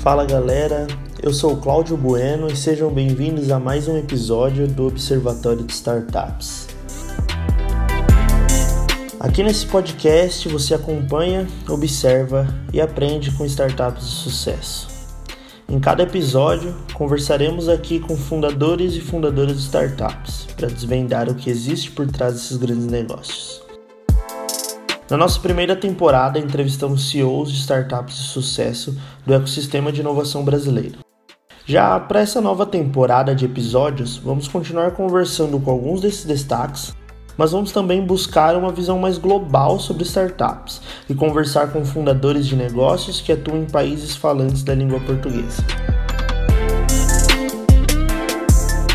Fala galera, eu sou Cláudio Bueno e sejam bem-vindos a mais um episódio do Observatório de Startups. Aqui nesse podcast você acompanha, observa e aprende com startups de sucesso. Em cada episódio, conversaremos aqui com fundadores e fundadoras de startups para desvendar o que existe por trás desses grandes negócios. Na nossa primeira temporada, entrevistamos CEOs de startups de sucesso do ecossistema de inovação brasileiro. Já para essa nova temporada de episódios, vamos continuar conversando com alguns desses destaques mas vamos também buscar uma visão mais global sobre startups e conversar com fundadores de negócios que atuam em países falantes da língua portuguesa.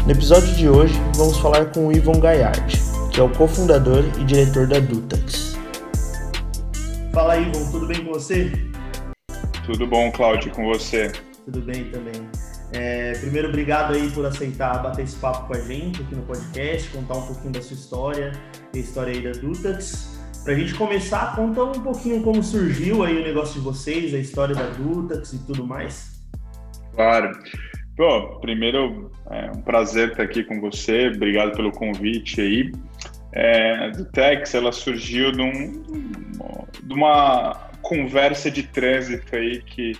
No episódio de hoje, vamos falar com o Ivan Gaiard, que é o cofundador e diretor da Dutax. Fala Ivan, tudo bem com você? Tudo bom, Cláudio, com você? Tudo bem também. É, primeiro, obrigado aí por aceitar bater esse papo com a gente aqui no podcast, contar um pouquinho da sua história, a história aí da Dutax. Para a gente começar, conta um pouquinho como surgiu aí o negócio de vocês, a história da Dutax e tudo mais. Claro. Pô, primeiro, é um prazer estar aqui com você, obrigado pelo convite aí. É, a Dutax, ela surgiu de, um, de uma conversa de trânsito aí que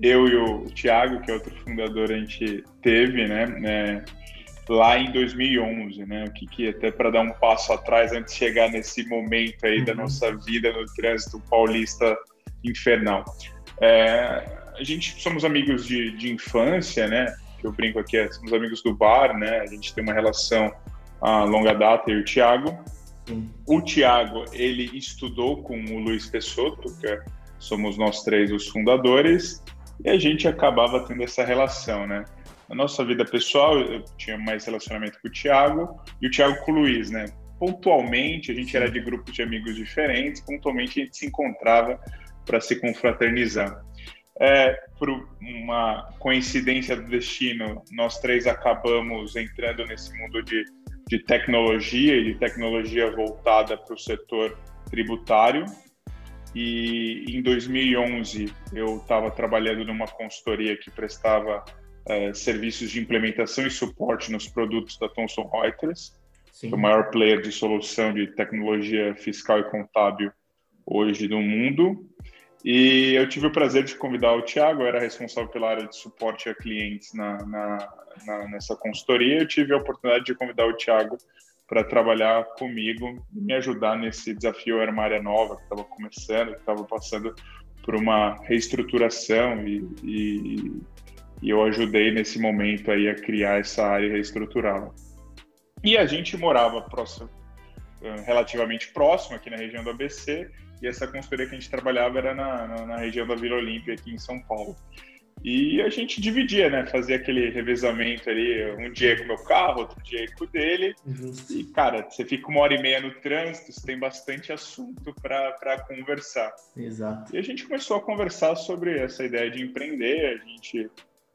eu e o Thiago, que é outro fundador, a gente teve, né, né lá em 2011, né, o que, que até para dar um passo atrás antes de chegar nesse momento aí uhum. da nossa vida no trânsito paulista infernal. É, a gente somos amigos de, de infância, né, que eu brinco aqui, é, somos amigos do bar, né, a gente tem uma relação a longa data, eu e o Thiago. O Thiago, ele estudou com o Luiz Pessoto, que é, somos nós três os fundadores, e a gente acabava tendo essa relação, né? Na nossa vida pessoal, eu tinha mais relacionamento com o Thiago e o Thiago com o Luiz, né? Pontualmente, a gente era de grupos de amigos diferentes, pontualmente a gente se encontrava para se confraternizar. É, por uma coincidência do destino, nós três acabamos entrando nesse mundo de, de tecnologia e de tecnologia voltada para o setor tributário. E em 2011 eu estava trabalhando numa consultoria que prestava uh, serviços de implementação e suporte nos produtos da Thomson Reuters, Sim. o maior player de solução de tecnologia fiscal e contábil hoje do mundo. E eu tive o prazer de convidar o Thiago, eu era responsável pela área de suporte a clientes na, na, na, nessa consultoria. Eu tive a oportunidade de convidar o Thiago para trabalhar comigo me ajudar nesse desafio. Era uma área nova que estava começando, que estava passando por uma reestruturação e, e, e, eu ajudei nesse momento aí a criar essa área e reestruturá-la. E a gente morava próximo, eh, relativamente próximo aqui na região do ABC e essa consultoria que a gente trabalhava era na, na, na região da Vila Olímpia aqui em São Paulo. E a gente dividia, né? Fazia aquele revezamento ali, um dia com o meu carro, outro dia com o dele. Justo. E, cara, você fica uma hora e meia no trânsito, você tem bastante assunto para conversar. Exato. E a gente começou a conversar sobre essa ideia de empreender. A gente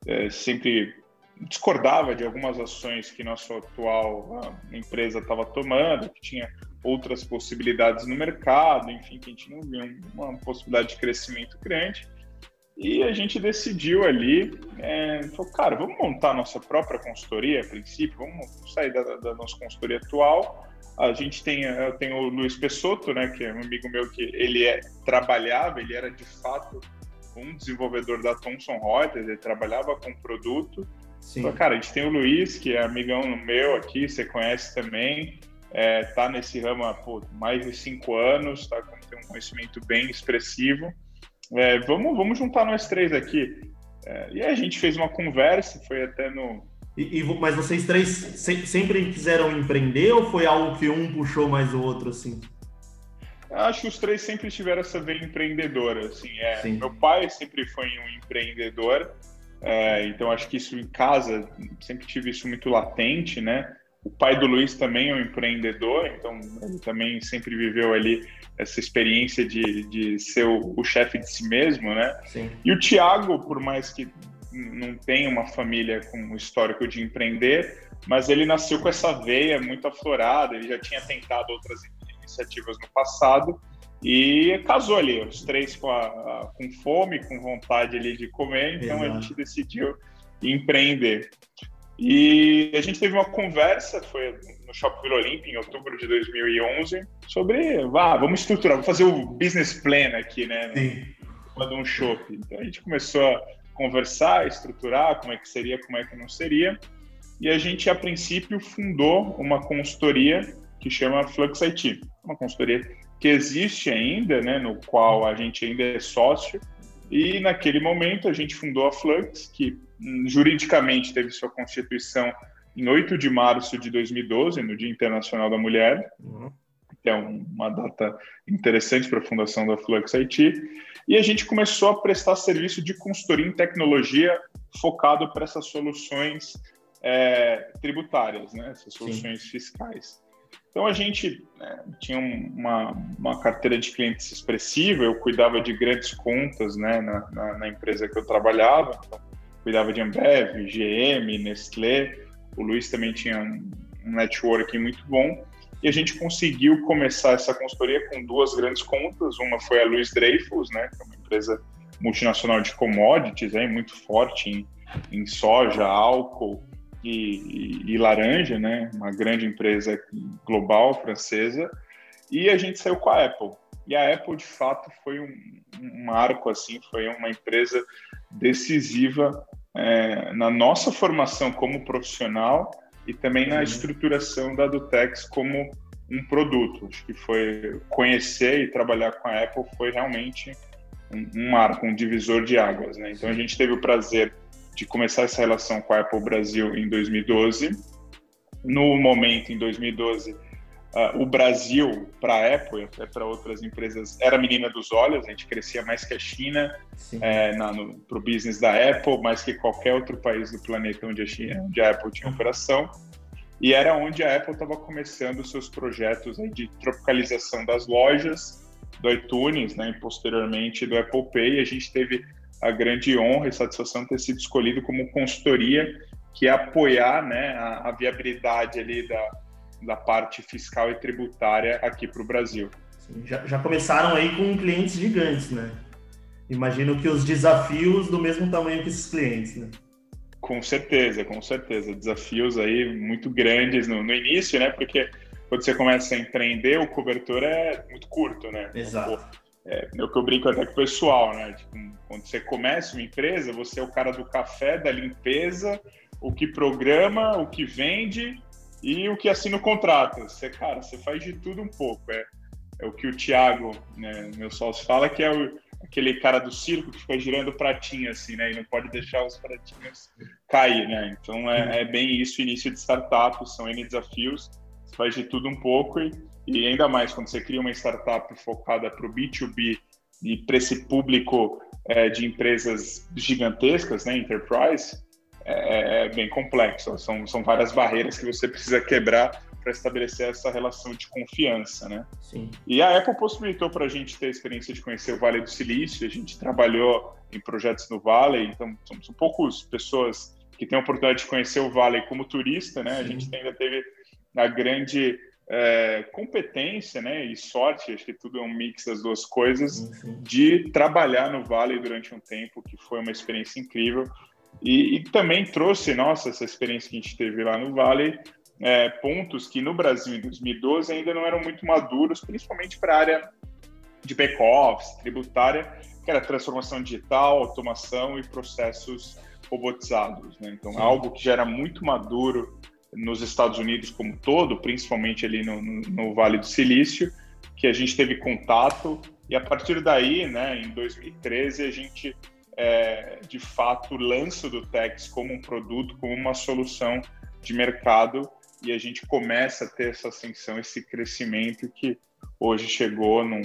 é, sempre discordava de algumas ações que nossa atual empresa estava tomando, que tinha outras possibilidades no mercado, enfim, que a gente não via uma possibilidade de crescimento grande. E a gente decidiu ali, é, falou, cara, vamos montar a nossa própria consultoria a princípio, vamos sair da, da, nossa consultoria atual. A gente tem, eu tenho o Luiz Pessoto, né, que é um amigo meu que ele é, trabalhava, ele era de fato um desenvolvedor da Thomson Reuters, ele trabalhava com produto. Sim. Cara, a gente tem o Luiz, que é amigão meu aqui, você conhece também, é, tá nesse ramo há pô, mais de cinco anos, tá, tem um conhecimento bem expressivo é, vamos, vamos juntar nós três aqui. É, e a gente fez uma conversa, foi até no. E, e, mas vocês três se, sempre quiseram empreender ou foi algo que um puxou mais o outro, assim? Acho que os três sempre tiveram essa veia empreendedora, assim. É, meu pai sempre foi um empreendedor, é, então acho que isso em casa sempre tive isso muito latente, né? O pai do Luiz também é um empreendedor, então ele também sempre viveu ali essa experiência de, de ser o, o chefe de si mesmo, né? Sim. E o Tiago, por mais que não tenha uma família com um histórico de empreender, mas ele nasceu com essa veia muito aflorada, ele já tinha tentado outras iniciativas no passado, E casou ali, os três com, a, com fome, com vontade ali de comer, então Exato. a gente decidiu empreender. E a gente teve uma conversa, foi no Shopping Vila Olímpia, em outubro de 2011, sobre, ah, vamos estruturar, vamos fazer o business plan aqui, né? Sim. No, um shopping. Então a gente começou a conversar, estruturar como é que seria, como é que não seria. E a gente, a princípio, fundou uma consultoria que chama Flux IT, uma consultoria que existe ainda, né, no qual a gente ainda é sócio. E naquele momento a gente fundou a Flux, que hum, juridicamente teve sua constituição em 8 de março de 2012, no Dia Internacional da Mulher, uhum. que é uma data interessante para a fundação da Flux IT. E a gente começou a prestar serviço de consultoria em tecnologia focado para essas soluções é, tributárias, né? essas soluções Sim. fiscais. Então a gente né, tinha uma, uma, carteira de clientes expressiva, eu cuidava de grandes contas né, na, na, na empresa que eu trabalhava, então, cuidava de Ambev, GM, Nestlé, o Luiz também tinha um, um networking muito bom, e a gente conseguiu começar essa consultoria com duas grandes contas, uma foi a Luiz Dreyfus, né, que é uma empresa multinacional de commodities, é muito forte em, em soja, álcool, e, e, e, laranja, né? Uma grande empresa global francesa. E a gente saiu com a Apple. E a Apple, de fato, foi um, um marco, assim, foi uma empresa decisiva é, na nossa formação como profissional e também na uhum. estruturação da Dutex como um produto. Acho que foi conhecer e trabalhar com a Apple foi realmente um, um marco, um divisor de águas. Né? Então a gente teve o prazer de começar essa relação com a Apple Brasil em 2012. No momento, em 2012, uh, ah, o Brasil, para a Apple e até para outras empresas, era a menina dos olhos, a gente crescia mais que a China é, para o business da Apple, mais que qualquer outro país do planeta onde a, China, onde a Apple tinha operação. E era onde a Apple estava começando seus projetos de tropicalização das lojas, do iTunes, né, e posteriormente do Apple Pay. A gente teve a grande honra e satisfação de ter sido escolhido como consultoria que é apoiar né, a, a viabilidade ali da, da parte fiscal e tributária aqui para o Brasil. Sim, já, já começaram aí com clientes gigantes, né? Imagino que os desafios do mesmo tamanho que esses clientes, né? Com certeza, com certeza. Desafios aí muito grandes no, no início, né? Porque quando você começa a empreender, o cobertor é muito curto, né? Exato. É, o que eu brinco até com o pessoal, né? Tipo, quando você começa uma empresa, você é o cara do café, da limpeza, o que programa, o que vende e o que assina o contrato. Você, cara, você faz de tudo um pouco. É, é o que o Thiago, né, meu sócio, fala que é o, aquele cara do circo que fica girando pratinho assim, né? E não pode deixar os pratinhos cair, né? Então é, é bem isso, início de startup, são N desafios, você faz de tudo um pouco e e ainda mais quando você cria uma startup focada para o B2B e para esse público é, de empresas gigantescas, né, enterprise, é, é, bem complexo. São, são várias barreiras que você precisa quebrar para estabelecer essa relação de confiança, né? Sim. E a Apple possibilitou para a gente ter a experiência de conhecer o Vale do Silício. A gente trabalhou em projetos no Vale, então são poucas pessoas que têm a oportunidade de conhecer o Vale como turista, né? Sim. A gente ainda teve a grande é, competência né, e sorte, acho que tudo é um mix das duas coisas, uhum. de trabalhar no Vale durante um tempo, que foi uma experiência incrível. E, e, também trouxe, nossa, essa experiência que a gente teve lá no Vale, é, pontos que no Brasil em 2012 ainda não eram muito maduros, principalmente para a área de back-office, tributária, que era transformação digital, automação e processos robotizados. Né? Então, Sim. algo que já era muito maduro nos Estados Unidos como todo, principalmente ali no, no, no, Vale do Silício, que a gente teve contato e a partir daí, né, em 2013 a gente é, de fato lança o Dutex como um produto, como uma solução de mercado e a gente começa a ter essa ascensão, esse crescimento que hoje chegou num,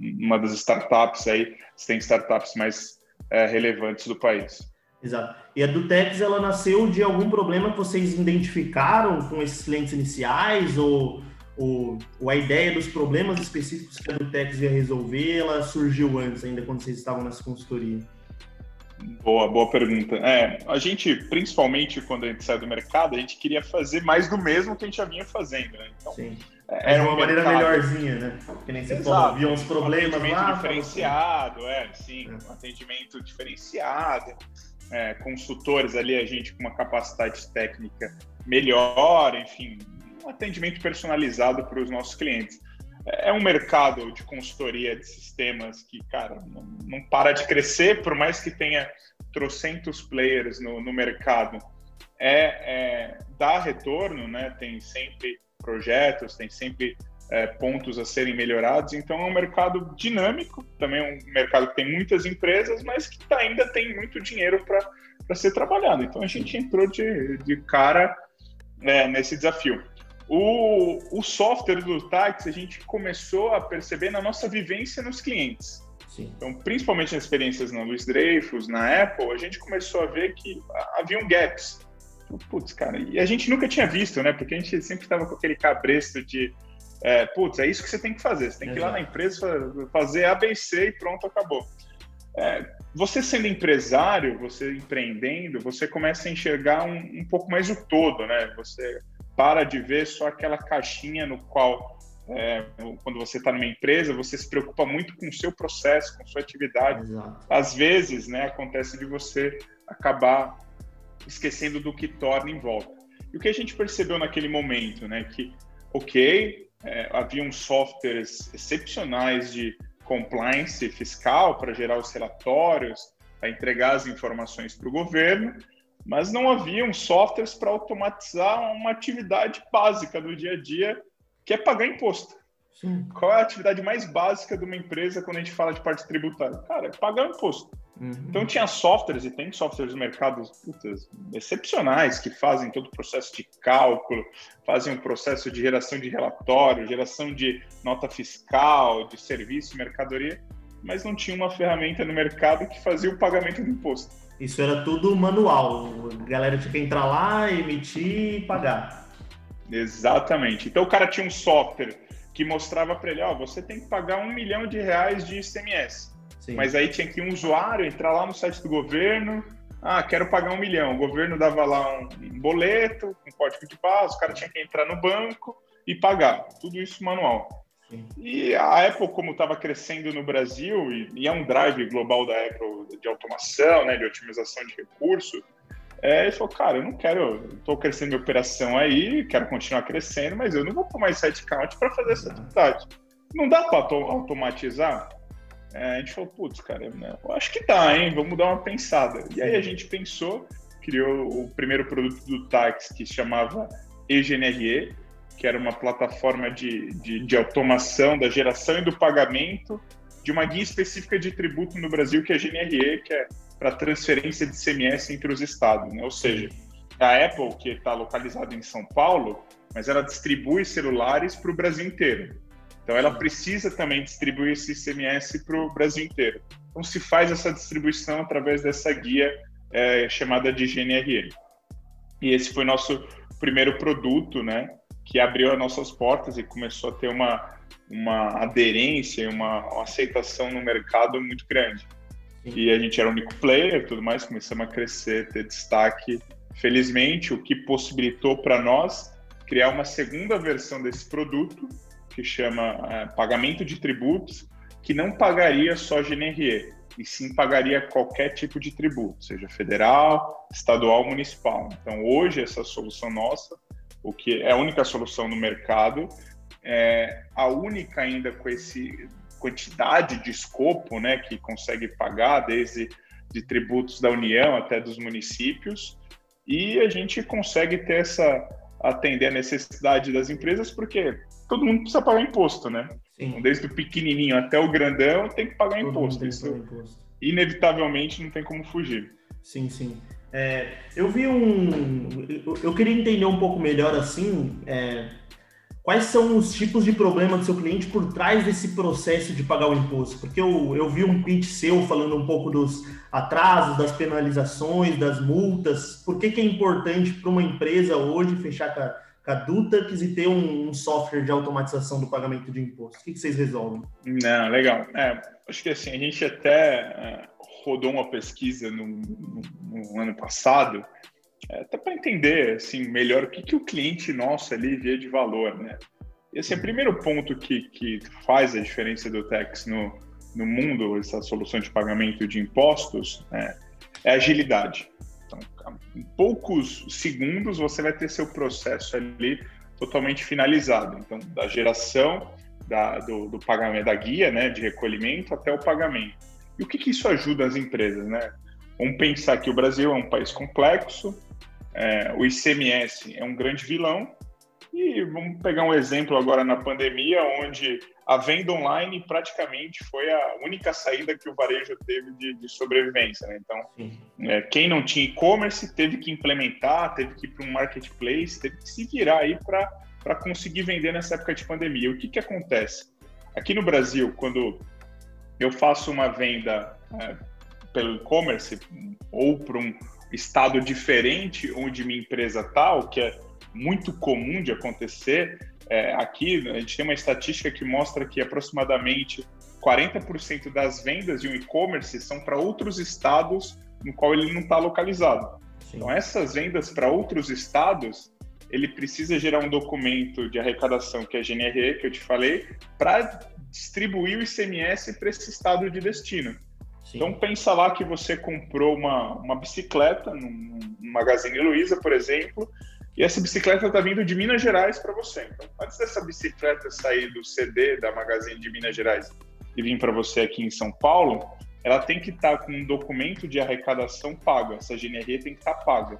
numa das startups aí, tem startups mais é, relevantes do país. Exato. E a Dutex, ela nasceu de algum problema que vocês identificaram com esses clientes iniciais ou, ou, ou, a ideia dos problemas específicos que a Dutex ia resolver, ela surgiu antes, ainda quando vocês estavam nessa consultoria? Boa, boa pergunta. É, a gente, principalmente quando a gente saiu do mercado, a gente queria fazer mais do mesmo que a gente já vinha fazendo, né? Então, Sim. Era uma maneira melhorzinha, né? Que nem você Exato. falou, havia uns problemas um atendimento lá. diferenciado, é, sim, é. um atendimento diferenciado, é, consultores ali, a gente com uma capacidade técnica melhor, enfim, um atendimento personalizado para os nossos clientes. É um mercado de consultoria de sistemas que, cara, não, não para de crescer, por mais que tenha trocentos players no, no mercado. É, é, dá retorno, né? Tem sempre projetos, tem sempre é, pontos a serem melhorados. Então é um mercado dinâmico, também é um mercado que tem muitas empresas, mas que tá, ainda tem muito dinheiro para ser trabalhado. Então a gente entrou de, de cara é, nesse desafio. O, o software do táxi a gente começou a perceber na nossa vivência nos clientes. Sim. Então, principalmente nas experiências na Luiz Dreyfus, na Apple, a gente começou a ver que haviam gaps putz, cara, e a gente nunca tinha visto, né? Porque a gente sempre estava com aquele cabresto de, é, putz, é isso que você tem que fazer. Você tem que ir lá na empresa fazer ABC e pronto, acabou. É, você sendo empresário, você empreendendo, você começa a enxergar um, um, pouco mais o todo, né? Você para de ver só aquela caixinha no qual, é, quando você está numa empresa, você se preocupa muito com o seu processo, com sua atividade. Exato. Às vezes, né, acontece de você acabar esquecendo do que torna em volta. E o que a gente percebeu naquele momento, né, que, ok, é, haviam softwares excepcionais de compliance fiscal para gerar os relatórios, para entregar as informações para o governo, mas não haviam softwares para automatizar uma atividade básica do dia a dia, que é pagar imposto. Sim. Qual é a atividade mais básica de uma empresa quando a gente fala de parte tributária? Cara, é pagar imposto. Uhum. Então tinha softwares e tem softwares no mercado putas, excepcionais que fazem todo o processo de cálculo, fazem o um processo de geração de relatório, geração de nota fiscal, de serviço, mercadoria, mas não tinha uma ferramenta no mercado que fazia o pagamento do imposto. Isso era tudo manual. A galera tinha que entrar lá, emitir e pagar. Exatamente. Então o cara tinha um software que mostrava para ele, ó, oh, você tem que pagar um milhão de reais de ICMS. Sim. Mas aí tinha que um usuário entrar lá no site do governo, ah, quero pagar um milhão. O governo dava lá um, boleto, um código de base, o cara tinha que entrar no banco e pagar. Tudo isso manual. Sim. E a Apple, como estava crescendo no Brasil, e, e, é um drive global da Apple de automação, né, de otimização de recursos, é, ele falou, cara, eu não quero, estou crescendo minha operação aí, quero continuar crescendo, mas eu não vou tomar esse headcount para fazer essa atividade. Não dá para automatizar? É, a gente falou, putz, cara, né, eu acho que dá, hein? Vamos dar uma pensada. E aí a gente pensou, criou o primeiro produto do Tax que se chamava EGNRE, que era uma plataforma de, de, de, automação da geração e do pagamento de uma guia específica de tributo no Brasil, que é a GNRE, que é para transferência de CMS entre os estados. Né? Ou seja, a Apple, que está localizada em São Paulo, mas ela distribui celulares para o Brasil inteiro. Então, ela precisa também distribuir esse ICMS para o Brasil inteiro. Então, se faz essa distribuição através dessa guia é, chamada de GNRE. E esse foi nosso primeiro produto, né, que abriu as nossas portas e começou a ter uma, uma aderência, uma, uma aceitação no mercado muito grande. Sim. E a gente era o único player, tudo mais, começamos a crescer, ter destaque. Felizmente, o que possibilitou para nós criar uma segunda versão desse produto, que chama é, pagamento de tributos, que não pagaria só GNRE, e sim pagaria qualquer tipo de tributo, seja federal, estadual, municipal. Então, hoje, essa solução nossa, o que é a única solução no mercado, é a única ainda com esse quantidade de escopo, né, que consegue pagar desde de tributos da União até dos municípios, e a gente consegue ter essa atender a necessidade das empresas porque todo mundo precisa pagar imposto, né? Então, desde o pequenininho até o grandão tem que pagar todo imposto. Isso imposto. inevitavelmente não tem como fugir. Sim, sim. É, eu vi um. Eu queria entender um pouco melhor assim. É, quais são os tipos de problema do seu cliente por trás desse processo de pagar o imposto? Porque eu, eu vi um pitch seu falando um pouco dos atrasos, das penalizações, das multas. Por que, que é importante para uma empresa hoje fechar com a a Dutax e ter um, um, software de automatização do pagamento de imposto? O que, que vocês resolvem? Não, legal. É, acho que assim, a gente até é, rodou uma pesquisa no, no, no ano passado, é, até para entender assim, melhor o que, que o cliente nosso ali vê de valor, né? Esse é o primeiro ponto que, que faz a diferença do Tex no, no mundo, essa solução de pagamento de impostos, né, é agilidade. Então, em poucos segundos você vai ter seu processo ali totalmente finalizado. Então, da geração da, do, do, pagamento, da guia né, de recolhimento até o pagamento. E o que, que isso ajuda as empresas? Né? Vamos pensar que o Brasil é um país complexo, é, o ICMS é um grande vilão, e vamos pegar um exemplo agora na pandemia, onde a venda online praticamente foi a única saída que o varejo teve de, de sobrevivência. Né? Então, é, quem não tinha e-commerce teve que implementar, teve que ir para um marketplace, teve que se virar aí para conseguir vender nessa época de pandemia. O que, que acontece? Aqui no Brasil, quando eu faço uma venda é, pelo e-commerce ou para um estado diferente onde minha empresa está, o que é muito comum de acontecer. É, aqui, a gente tem uma estatística que mostra que aproximadamente 40% das vendas de um e-commerce são para outros estados no qual ele não está localizado. Sim. Então, essas vendas para outros estados, ele precisa gerar um documento de arrecadação, que é a GNRE, que eu te falei, para distribuir o ICMS para esse estado de destino. Sim. Então, pensa lá que você comprou uma, uma bicicleta no, no Magazine Luiza, por exemplo, e essa bicicleta está vindo de Minas Gerais para você. Então, antes dessa bicicleta sair do CD da Magazine de Minas Gerais e vir para você aqui em São Paulo, ela tem que estar tá com um documento de arrecadação pago. Essa GNR tem que estar tá paga.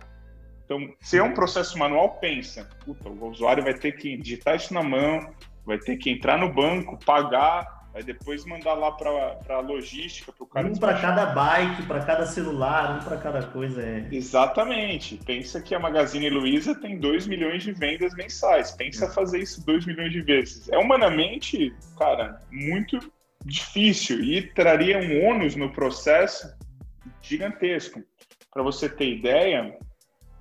Então, se é um processo manual, pensa, puta, o usuário vai ter que digitar isso na mão, vai ter que entrar no banco, pagar, Aí depois mandar lá para a logística, para o cara. Um para cada bike, para cada celular, um para cada coisa. É... Exatamente. Pensa que a Magazine Luiza tem 2 milhões de vendas mensais. Pensa é. fazer isso 2 milhões de vezes. É humanamente, cara, muito difícil e traria um ônus no processo gigantesco. Para você ter ideia,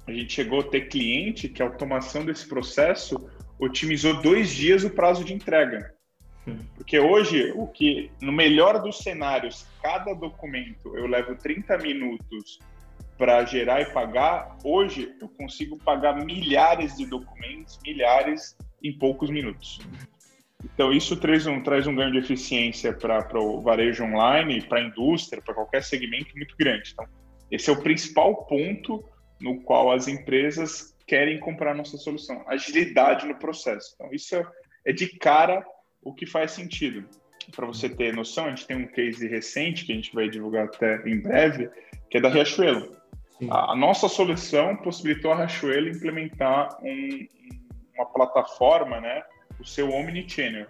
a gente chegou a ter cliente que a automação desse processo otimizou dois dias o prazo de entrega. Porque hoje, o que, no melhor dos cenários, cada documento eu levo 30 minutos para gerar e pagar, hoje eu consigo pagar milhares de documentos, milhares, em poucos minutos. Então, isso traz um, traz um ganho de eficiência para o varejo online, para a indústria, para qualquer segmento muito grande. Então, esse é o principal ponto no qual as empresas querem comprar nossa solução, agilidade no processo. Então, isso é, é de cara o que faz sentido. Para você ter noção, a gente tem um case recente que a gente vai divulgar até em breve, que é da Riachuelo. A, a, nossa solução possibilitou a Riachuelo implementar um, uma plataforma, né, o seu Omnichannel.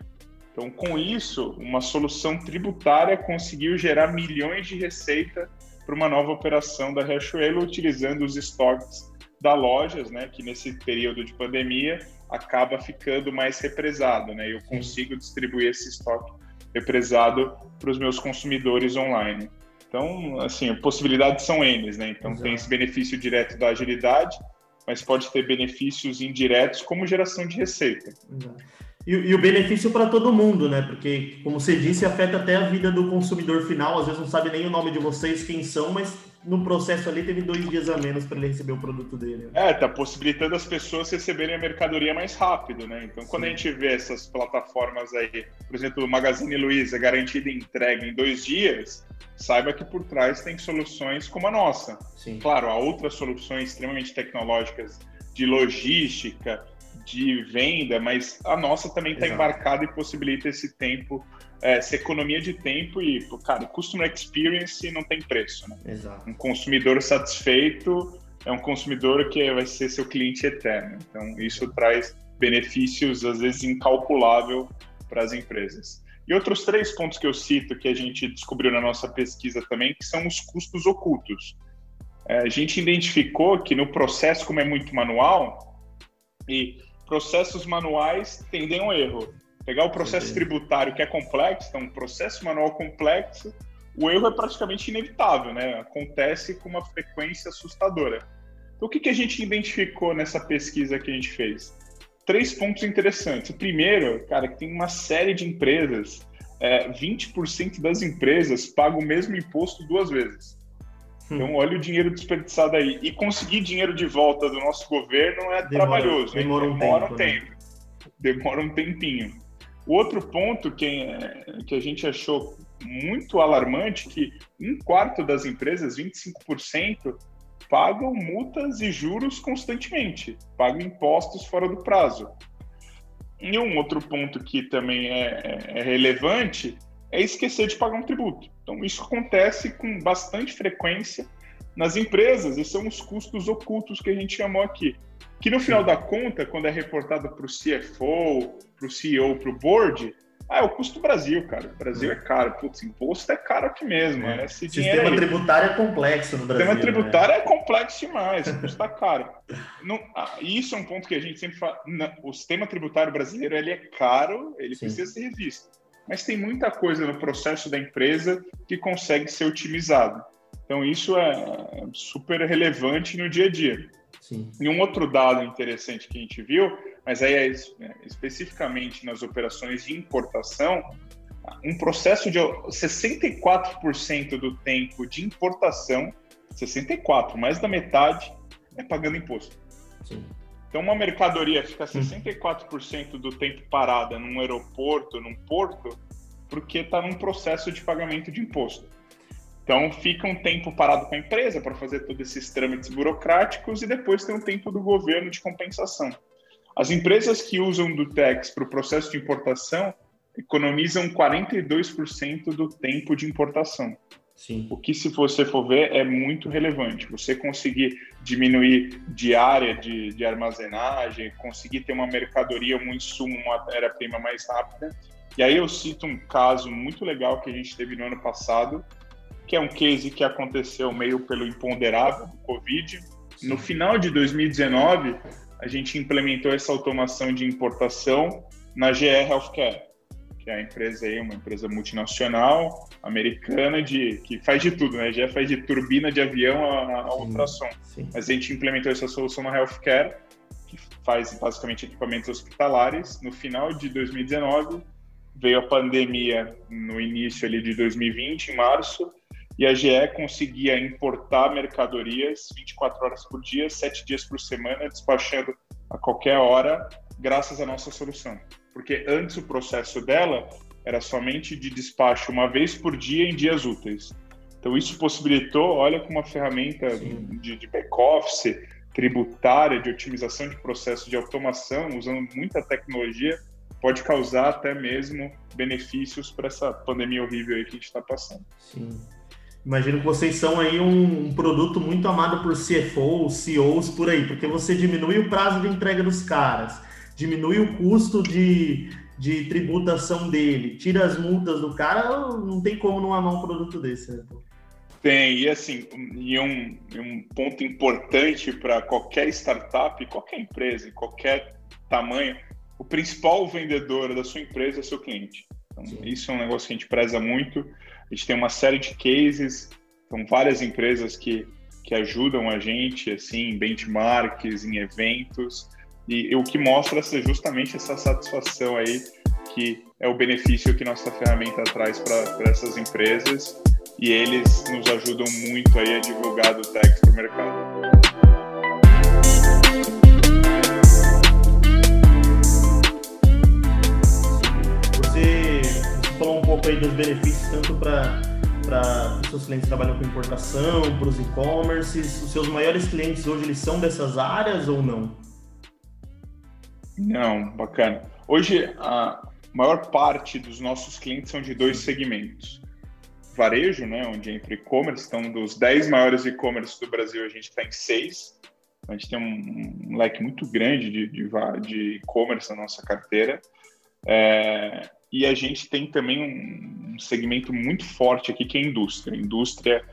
Então, com isso, uma solução tributária conseguiu gerar milhões de receita para uma nova operação da Riachuelo, utilizando os estoques da lojas, né, que nesse período de pandemia acaba ficando mais represado, né? Eu consigo distribuir esse estoque represado para os meus consumidores online. Então, assim, possibilidades são N, né? Então, Exato. tem esse benefício direto da agilidade, mas pode ter benefícios indiretos, como geração de receita. E, e, o benefício para todo mundo, né? Porque, como você disse, afeta até a vida do consumidor final. Às vezes não sabe nem o nome de vocês, quem são, mas no processo ali teve dois dias a menos para ele receber o produto dele. É, tá possibilitando as pessoas receberem a mercadoria mais rápido, né? Então, quando Sim. a gente vê essas plataformas aí, por exemplo, o Magazine Luiza, garantida entrega em dois dias, saiba que por trás tem soluções como a nossa. Sim. Claro, há outras soluções extremamente tecnológicas de logística, de venda, mas a nossa também está embarcada e possibilita esse tempo é, essa economia de tempo e, cara, customer experience não tem preço, né? Exato. Um consumidor satisfeito é um consumidor que vai ser seu cliente eterno. Então, isso traz benefícios, às vezes, incalculável para as empresas. E outros três pontos que eu cito que a gente descobriu na nossa pesquisa também, que são os custos ocultos. É, a gente identificou que no processo, como é muito manual, e processos manuais tendem ao erro. Pegar o processo tributário que é complexo, então um processo manual complexo, o erro é praticamente inevitável, né? Acontece com uma frequência assustadora. Então, o que, que a gente identificou nessa pesquisa que a gente fez? Três pontos interessantes. O primeiro, cara, que tem uma série de empresas, é, 20% das empresas pagam o mesmo imposto duas vezes. Hum. Então, olha o dinheiro desperdiçado aí. E conseguir dinheiro de volta do nosso governo é demora, trabalhoso. Demora, um, demora tempo, um tempo. Né? demora um tempinho. O outro ponto que, é, que a gente achou muito alarmante que um quarto das empresas, 25%, pagam multas e juros constantemente, pagam impostos fora do prazo. E um outro ponto que também é, é, é relevante é esquecer de pagar um tributo. Então, isso acontece com bastante frequência nas empresas, e são os custos ocultos que a gente chamou aqui. Que no final da conta, quando é reportado para o CFO, para o CEO, para o board, ah, é o custo do Brasil, cara. O Brasil é caro. Putz, imposto é caro aqui mesmo. É. Esse Sistema tributário é complexo no Brasil. Sistema né? tributário né? é complexo demais, custa caro. Não, ah, isso é um ponto que a gente sempre fala. Não, o sistema tributário brasileiro ele é caro, ele Sim. precisa ser revisto. Mas tem muita coisa no processo da empresa que consegue ser otimizado. Então, isso é super relevante no dia a dia. Sim. E um outro dado interessante que a gente viu, mas aí é, é especificamente nas operações de importação, um processo de 64% do tempo de importação, 64, mais da metade, é pagando imposto. Sim. Então, uma mercadoria fica 64% do tempo parada num aeroporto, num porto, porque está num processo de pagamento de imposto. Então, fica um tempo parado com a empresa para fazer todos esses trâmites burocráticos e depois tem um tempo do governo de compensação. As empresas que usam do TEX para o processo de importação economizam 42% do tempo de importação. Sim. O que, se você for ver, é muito relevante. Você conseguir diminuir diária de, de armazenagem, conseguir ter uma mercadoria, um insumo, uma matéria-prima mais rápida. E aí eu cito um caso muito legal que a gente teve no ano passado, que é um case que aconteceu meio pelo imponderável do Covid. No final de 2019, a gente implementou essa automação de importação na GE Healthcare, que é a empresa aí, uma empresa multinacional americana de que faz de tudo, né? A GE faz de turbina de avião a, a ultrassom. Sim. Mas a gente implementou essa solução na Healthcare, que faz basicamente equipamentos hospitalares. No final de 2019, veio a pandemia no início ali de 2020, em março, e a GE conseguia importar mercadorias 24 horas por dia, 7 dias por semana, despachando a qualquer hora, graças à nossa solução. Porque antes o processo dela era somente de despacho uma vez por dia em dias úteis. Então isso possibilitou, olha como uma ferramenta de, de back-office, tributária, de otimização de processo de automação, usando muita tecnologia, pode causar até mesmo benefícios para essa pandemia horrível que a gente está passando. Sim. Imagino que vocês são aí um, um, produto muito amado por CFOs, CEOs por aí, porque você diminui o prazo de entrega dos caras, diminui o custo de, de tributação dele, tira as multas do cara, não tem como não amar um produto desse, né? Tem, e assim, e um, um ponto importante para qualquer startup, qualquer empresa, qualquer tamanho, o principal vendedor da sua empresa é seu cliente. Então, isso é um negócio que a gente preza muito. A gente tem uma série de cases, são várias empresas que, que ajudam a gente, assim, em benchmarks, em eventos, e o que mostra ser justamente essa satisfação aí, que é o benefício que nossa ferramenta traz para essas empresas, e eles nos ajudam muito aí a divulgar do Tex para o mercado. falou um pouco aí dos benefícios, tanto para os seus clientes que trabalham com importação, para os e-commerces. Os seus maiores clientes hoje, eles são dessas áreas ou não? Não, bacana. Hoje, a maior parte dos nossos clientes são de dois segmentos. Varejo, né, onde entra e-commerce, então dos 10 maiores e-commerce do Brasil, a gente está em seis. A gente tem um, um leque muito grande de, de, de e-commerce na nossa carteira. É, e a gente tem também um segmento muito forte aqui que é a indústria. A indústria,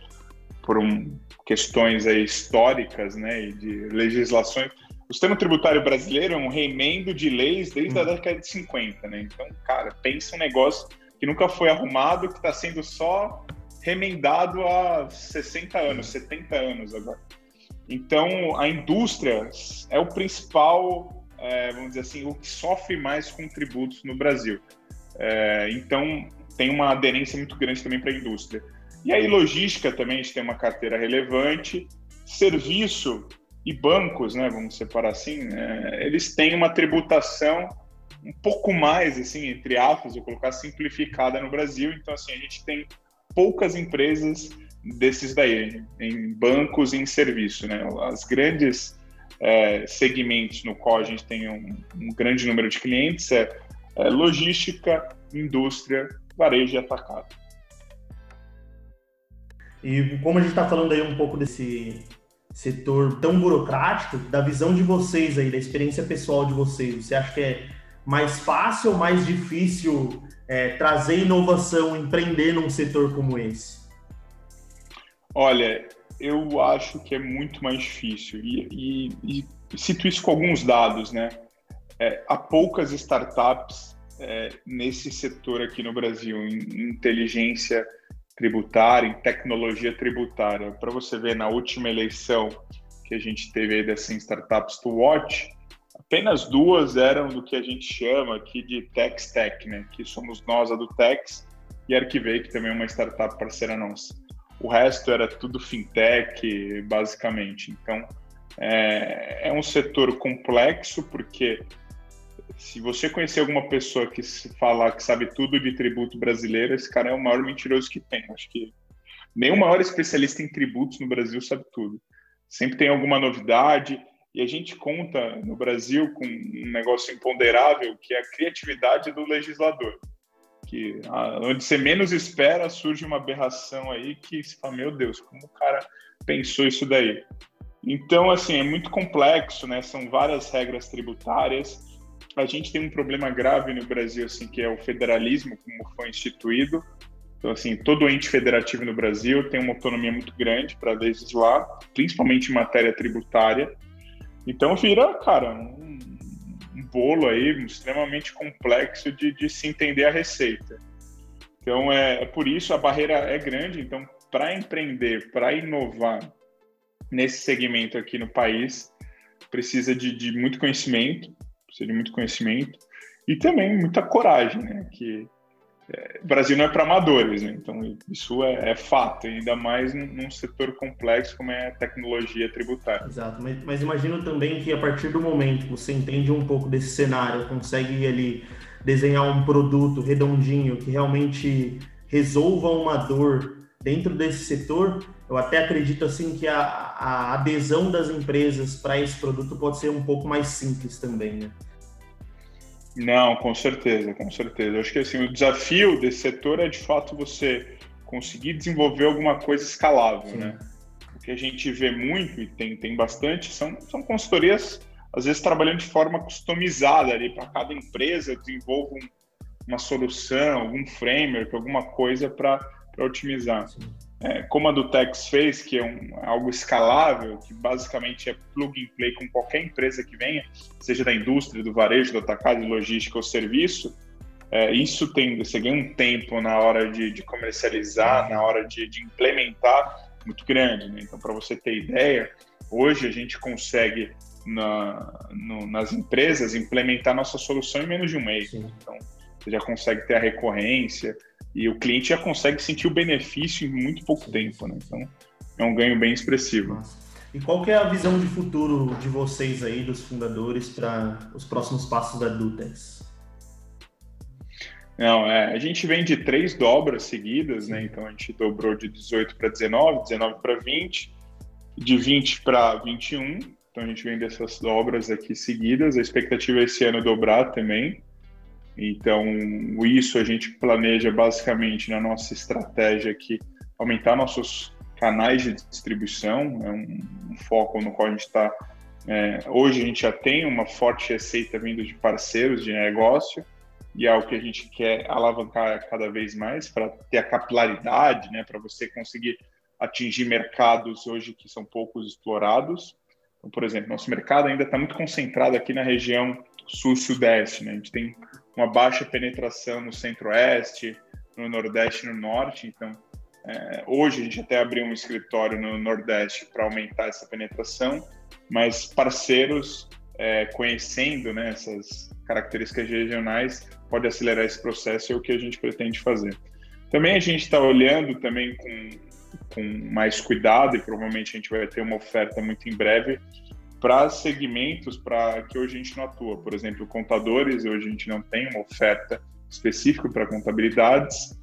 por um, questões históricas né, e de legislações. O sistema tributário brasileiro é um remendo de leis desde a hum. década de 50. Né? Então, cara, pensa um negócio que nunca foi arrumado, que está sendo só remendado há 60 anos, 70 anos agora. Então, a indústria é o principal, é, vamos dizer assim, o que sofre mais com tributos no Brasil. É, então, tem uma aderência muito grande também para a indústria. E aí, logística também, a gente tem uma carteira relevante. Serviço e bancos, né, vamos separar assim, é, eles têm uma tributação um pouco mais, assim, entre aspas, vou colocar simplificada no Brasil. Então, assim, a gente tem poucas empresas desses daí, em bancos e em serviço, né? As grandes é, segmentos no qual a gente tem um, um grande número de clientes é, é logística, indústria, varejo e atacado. E como a gente está falando aí um pouco desse setor tão burocrático, da visão de vocês aí, da experiência pessoal de vocês, você acha que é mais fácil ou mais difícil é, trazer inovação, empreender num setor como esse? Olha, eu acho que é muito mais difícil. E, e, e cito isso com alguns dados, né? É, há poucas startups é, nesse setor aqui no Brasil, em inteligência tributária, em tecnologia tributária. Para você ver, na última eleição que a gente teve aí dessas startups to watch, apenas duas eram do que a gente chama aqui de Tex Tech, né? Que somos nós, a do Tex, e Arquivei, que também é uma startup parceira nossa. O resto era tudo fintech, basicamente. Então, é, é um setor complexo, porque se você conhecer alguma pessoa que se falar que sabe tudo de tributo brasileiro, esse cara é o maior mentiroso que tem. Acho que nem o maior especialista em tributos no Brasil sabe tudo. Sempre tem alguma novidade. E a gente conta no Brasil com um negócio imponderável que é a criatividade do legislador que onde você menos espera surge uma aberração aí que se fala, meu Deus, como o cara pensou isso daí? Então, assim, é muito complexo, né? São várias regras tributárias. A gente tem um problema grave no Brasil, assim, que é o federalismo, como foi instituído. Então, assim, todo ente federativo no Brasil tem uma autonomia muito grande para legislar, principalmente em matéria tributária. Então, vira, cara, um um bolo aí extremamente complexo de, de se entender a receita. Então, é, é por isso a barreira é grande. Então, para empreender, para inovar nesse segmento aqui no país, precisa de, de, muito conhecimento, precisa de muito conhecimento e também muita coragem, né? Que é, Brasil não é para amadores, né? então isso é, é, fato, ainda mais num, num, setor complexo como é a tecnologia tributária. Exato, mas, mas, imagino também que a partir do momento que você entende um pouco desse cenário, consegue ali desenhar um produto redondinho que realmente resolva uma dor dentro desse setor, eu até acredito assim que a, a adesão das empresas para esse produto pode ser um pouco mais simples também, né? Não, com certeza, com certeza. Eu acho que assim, o desafio desse setor é de fato você conseguir desenvolver alguma coisa escalável, Sim. né? O que a gente vê muito e tem, tem bastante são, são consultorias, às vezes trabalhando de forma customizada ali para cada empresa, eu desenvolvo um, uma solução, algum framework, alguma coisa para otimizar. Sim é, como a do Tex fez, que é um, algo escalável, que basicamente é plug and play com qualquer empresa que venha, seja da indústria, do varejo, do atacado, de logística ou serviço, é, isso tem, você ganha um tempo na hora de, de comercializar, na hora de, de implementar, muito grande. Né? Então, para você ter ideia, hoje a gente consegue na, no, nas empresas implementar nossa solução em menos de um mês. Sim. Então, você já consegue ter a recorrência, e o cliente já consegue sentir o benefício em muito pouco tempo, né? Então é um ganho bem expressivo. E qual que é a visão de futuro de vocês aí, dos fundadores, para os próximos passos da Dutex? Não, é, a gente vem de três dobras seguidas, né? Então a gente dobrou de 18 para 19, 19 para 20, de 20 para 21. Então a gente vem dessas dobras aqui seguidas. A expectativa é esse ano dobrar também. Então, isso a gente planeja basicamente na nossa estratégia aqui, aumentar nossos canais de distribuição, é um, um foco no qual a gente está. É, hoje a gente já tem uma forte receita vindo de parceiros de negócio, e é o que a gente quer alavancar cada vez mais para ter a capilaridade, né, para você conseguir atingir mercados hoje que são poucos explorados. Então, por exemplo, nosso mercado ainda está muito concentrado aqui na região sul-sudeste, né? A gente tem uma baixa penetração no centro-oeste, no nordeste e no norte. Então, é, hoje a gente até abriu um escritório no nordeste para aumentar essa penetração, mas parceiros é, conhecendo né, essas características regionais pode acelerar esse processo e é o que a gente pretende fazer. Também a gente está olhando também com, com mais cuidado e provavelmente a gente vai ter uma oferta muito em breve para segmentos para que hoje a gente não atua. Por exemplo, contadores, hoje a gente não tem uma oferta específica para contabilidades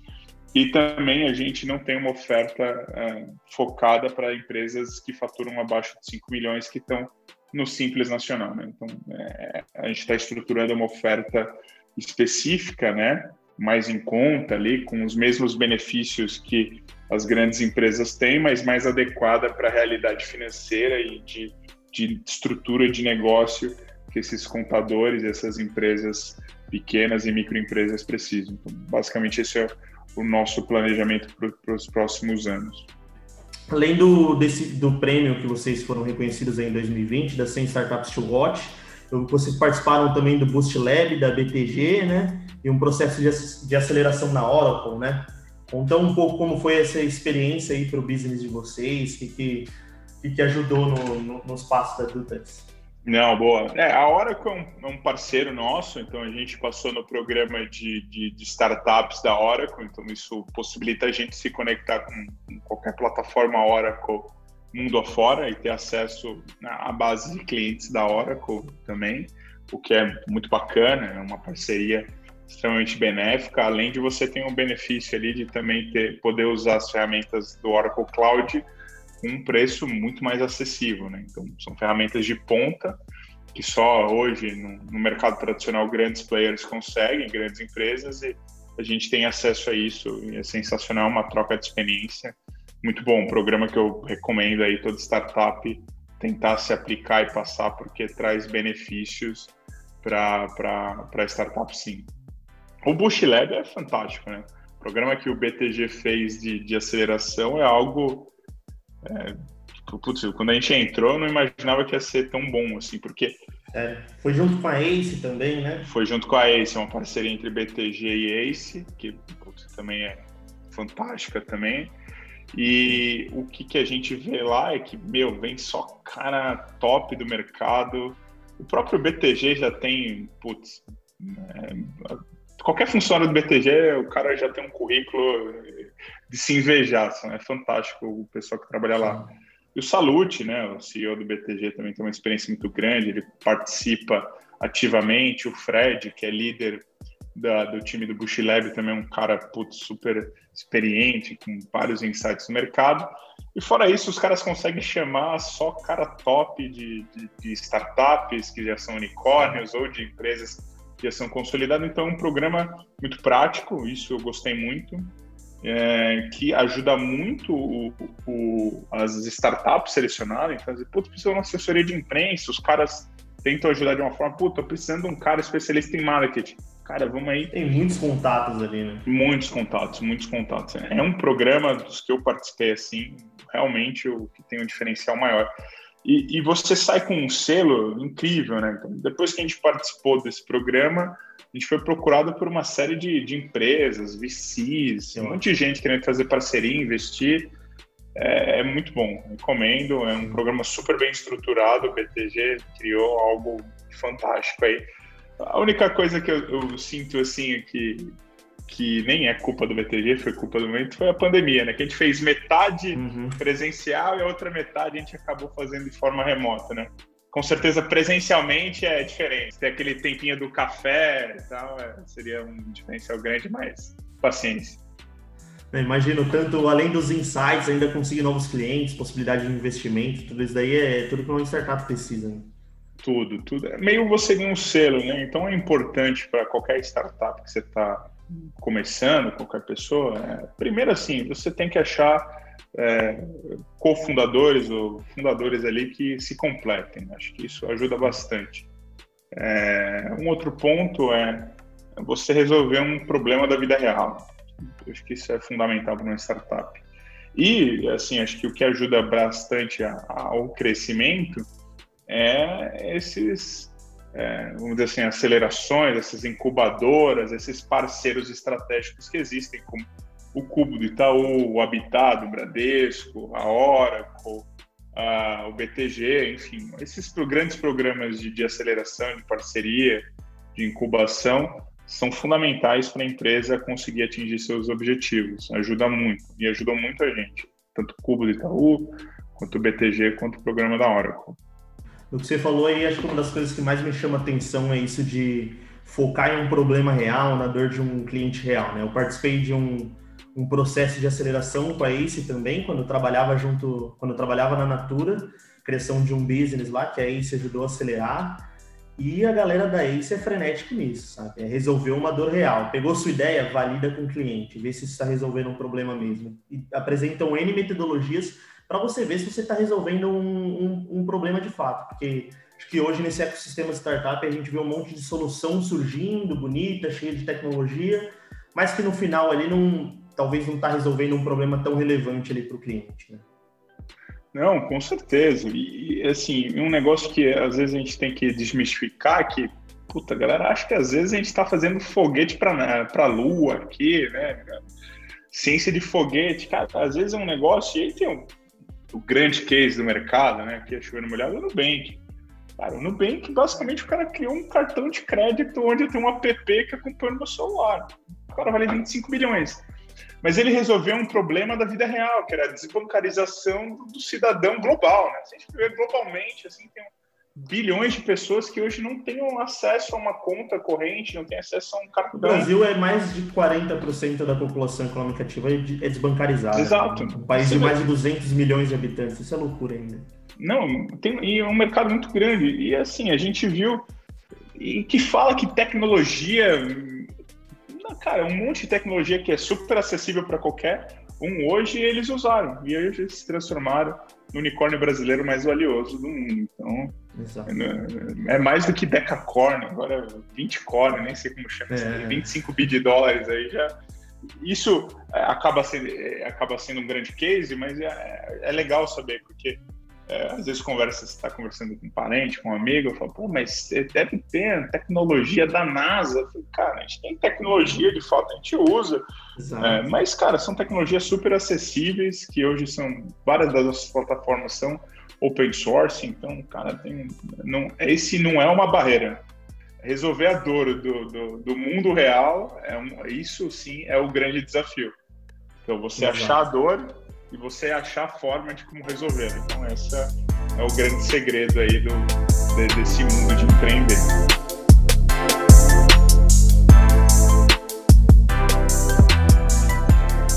e também a gente não tem uma oferta é, focada para empresas que faturam abaixo de 5 milhões que estão no Simples Nacional. Né? Então, é, a gente está estruturando uma oferta específica, né? mais em conta ali, com os mesmos benefícios que as grandes empresas têm, mas mais adequada para a realidade financeira e de, de estrutura de negócio que esses contadores, essas empresas pequenas e microempresas precisam. Então, basicamente, esse é o nosso planejamento para os próximos anos. Além do, desse, do prêmio que vocês foram reconhecidos em 2020, da 100 Startups to Watch, vocês participaram também do Boost Lab, da BTG, né? E um processo de, de aceleração na Oracle, né? Conta um pouco como foi essa experiência aí para o business de vocês, o que, que, que ajudou no, no, nos passos da Dutex. Não, boa. É, a Oracle é um, é um, parceiro nosso, então a gente passou no programa de, de, de, startups da Oracle, então isso possibilita a gente se conectar com, com qualquer plataforma Oracle mundo afora e ter acesso à base de clientes da Oracle também, o que é muito bacana, é uma parceria extremamente benéfica, além de você ter um benefício ali de também ter, poder usar as ferramentas do Oracle Cloud com um preço muito mais acessível, né? Então, são ferramentas de ponta que só hoje no, no mercado tradicional grandes players conseguem, grandes empresas, e a gente tem acesso a isso, e é sensacional, uma troca de experiência muito bom, um programa que eu recomendo aí toda startup tentar se aplicar e passar porque traz benefícios para startup sim. O Bush Lab é fantástico, né? O programa que o BTG fez de, de aceleração é algo. É, putz, quando a gente entrou, eu não imaginava que ia ser tão bom assim, porque. É, foi junto com a Ace também, né? Foi junto com a Ace, é uma parceria entre BTG e Ace, que putz, também é fantástica também. E o que, que a gente vê lá é que, meu, vem só cara top do mercado. O próprio BTG já tem, putz, é, qualquer funcionário do BTG, o cara já tem um currículo de se invejar, é fantástico o pessoal que trabalha lá. E o Salute, né, o CEO do BTG também tem uma experiência muito grande, ele participa ativamente, o Fred, que é líder da, do time do Bush Lab, também é um cara putz, super experiente, com vários insights no mercado. E fora isso, os caras conseguem chamar só cara top de, de, de startups que já são unicórnios ou de empresas que já são consolidadas. Então, é um programa muito prático, isso eu gostei muito. É, que ajuda muito o, o, as startups selecionarem, fazer, putz, precisa de uma assessoria de imprensa, os caras tentam ajudar de uma forma, putz, tô precisando de um cara especialista em marketing Cara, vamos aí. Tem muitos contatos ali, né? Muitos contatos, muitos contatos. É um programa dos que eu participei, assim, realmente o que tem um diferencial maior. E, e você sai com um selo incrível, né? Então, depois que a gente participou desse programa, a gente foi procurado por uma série de, de empresas, VCs, um monte de gente querendo fazer parceria, investir. É, é, muito bom, recomendo. É um programa super bem estruturado. O BTG criou algo fantástico aí. A única coisa que eu, eu, sinto assim é que, que nem é culpa do BTG, foi culpa do momento, foi a pandemia, né? Que a gente fez metade uhum. presencial e a outra metade a gente acabou fazendo de forma remota, né? Com certeza, presencialmente é diferente. Tem aquele tempinho do café e tal, é, seria um diferencial grande, mas paciência. Imagino tanto, além dos insights, ainda conseguir novos clientes, possibilidade de investimento, tudo isso daí é tudo que uma startup precisa. Né? Tudo, tudo. É meio você ganha um selo, né? Então é importante para qualquer startup que você está começando, qualquer pessoa. É, primeiro, assim, você tem que achar é, cofundadores ou fundadores ali que se completem. Acho que isso ajuda bastante. É, um outro ponto é você resolver um problema da vida real. Acho que isso é fundamental para uma startup. E, assim, acho que o que ajuda bastante ao crescimento é esses, é, vamos dizer assim, acelerações, essas incubadoras, esses parceiros estratégicos que existem, como o Cubo do Itaú, o Habitat do Bradesco, a Oracle, a, o BTG, enfim, esses grandes programas de, de aceleração, de parceria, de incubação, são fundamentais para a empresa conseguir atingir seus objetivos. Ajuda muito, e ajudam muito a gente, tanto o Cubo do Itaú, quanto o BTG, quanto o programa da Oracle. O que você falou aí, acho que uma das coisas que mais me chama atenção é isso de focar em um problema real, na dor de um cliente real, né? Eu participei de um, um processo de aceleração com a Ace também, quando eu trabalhava junto, quando eu trabalhava na Natura, criação de um business lá, que a Ace ajudou a acelerar, e a galera da Ace é frenética nisso, sabe? É resolver uma dor real. Pegou sua ideia, valida com o cliente, vê se está resolvendo um problema mesmo. E apresentam N metodologias para você ver se você está resolvendo um, um, um, problema de fato. Porque acho que hoje nesse ecossistema startup a gente vê um monte de solução surgindo, bonita, cheia de tecnologia, mas que no final ali não, talvez não está resolvendo um problema tão relevante ali para o cliente. Né? Não, com certeza. E, assim, um negócio que às vezes a gente tem que desmistificar que, puta, galera acha que às vezes a gente está fazendo foguete para a Lua aqui, né? Ciência de foguete, cara, às vezes é um negócio, e aí tem um, o grande case do mercado, né? Que é chovendo molhado, é o Nubank. Cara, o Nubank, basicamente, o cara criou um cartão de crédito onde tem um app que acompanha o meu celular. O cara vale 25 bilhões. Mas ele resolveu um problema da vida real, que era a desbancarização do cidadão global. Né? Se a gente ver globalmente, assim, tem bilhões de pessoas que hoje não têm acesso a uma conta corrente, não têm acesso a um cartão. O Brasil é mais de 40% da população econômica ativa é, é desbancarizada. Exato. Um país de mais de 200 milhões de habitantes, isso é loucura ainda. Não, tem e é um mercado muito grande. E assim, a gente viu e que fala que tecnologia cara, um monte de tecnologia que é super acessível para qualquer um hoje eles usaram. E aí eles se transformaram no unicórnio brasileiro mais valioso do mundo. Então, é, é mais do que decacorn, agora 20 corn, nem sei como chama, é. 25 bi de dólares aí já. Isso é, acaba sendo, é, acaba sendo um grande case, mas é, é legal saber, porque é, às vezes conversa, você está conversando com um parente, com um amigo, eu falo, pô, mas deve ter tecnologia da NASA. Eu falo, cara, a gente tem tecnologia de fato, a gente usa. É, mas, cara, são tecnologias super acessíveis, que hoje são, várias das nossas plataformas são open source, então, cara, tem, não, esse não é uma barreira. Resolver a dor do, do, do mundo real, é um, isso sim é o grande desafio. Então, você Exato. achar a dor e você achar a forma de como resolver. Então, esse é o grande segredo aí do, de, desse mundo de empreender.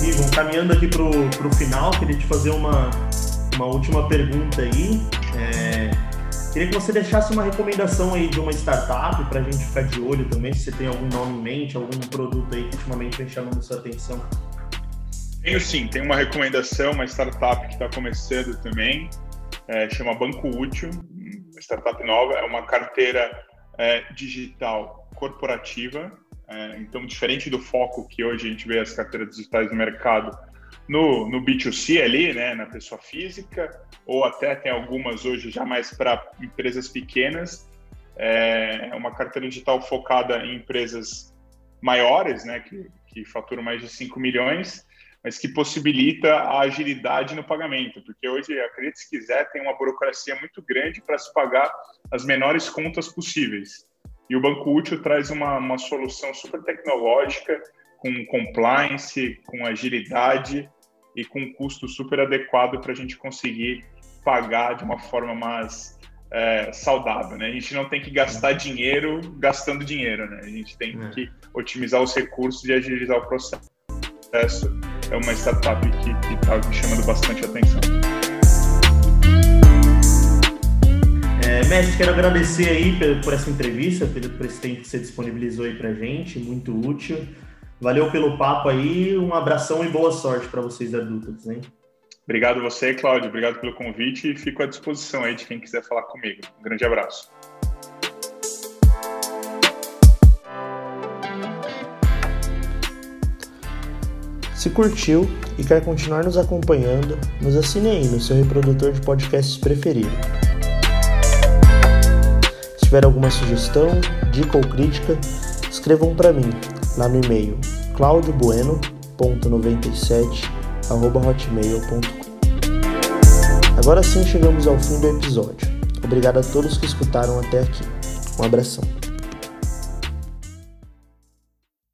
Ivan, caminhando aqui para o final, queria te fazer uma, uma última pergunta aí. É, queria que você deixasse uma recomendação aí de uma startup para a gente ficar de olho também, se você tem algum nome em mente, algum produto aí que ultimamente vem chamando sua atenção. Tenho sim, tem uma recomendação, uma startup que está começando também, é, chama Banco Útil, uma startup nova, é uma carteira é, digital corporativa, é, então diferente do foco que hoje a gente vê as carteiras digitais no mercado, no, no B2C ali, né, na pessoa física, ou até tem algumas hoje já mais para empresas pequenas, é uma carteira digital focada em empresas maiores, né, que, que faturam mais de 5 milhões, mas que possibilita a agilidade no pagamento, porque hoje, acredite se quiser, tem uma burocracia muito grande para se pagar as menores contas possíveis. E o Banco Útil traz uma, uma solução super tecnológica, com compliance, com agilidade e com um custo super adequado para a gente conseguir pagar de uma forma mais é, saudável, né? A gente não tem que gastar dinheiro gastando dinheiro, né? A gente tem é. que otimizar os recursos e agilizar o processo é uma startup que está me chamando bastante atenção. É, Mestre, quero agradecer aí por essa entrevista, por esse tempo que você disponibilizou aí para gente, muito útil. Valeu pelo papo aí, um abração e boa sorte para vocês adultos, hein? Obrigado você, Cláudio, obrigado pelo convite e fico à disposição aí de quem quiser falar comigo. Um grande abraço. Se curtiu e quer continuar nos acompanhando, nos assine aí no seu reprodutor de podcasts preferido. Se tiver alguma sugestão, dica ou crítica, escrevam para mim lá no e-mail claudiobueno.97@hotmail.com. Agora sim chegamos ao fim do episódio. Obrigado a todos que escutaram até aqui. Um abração.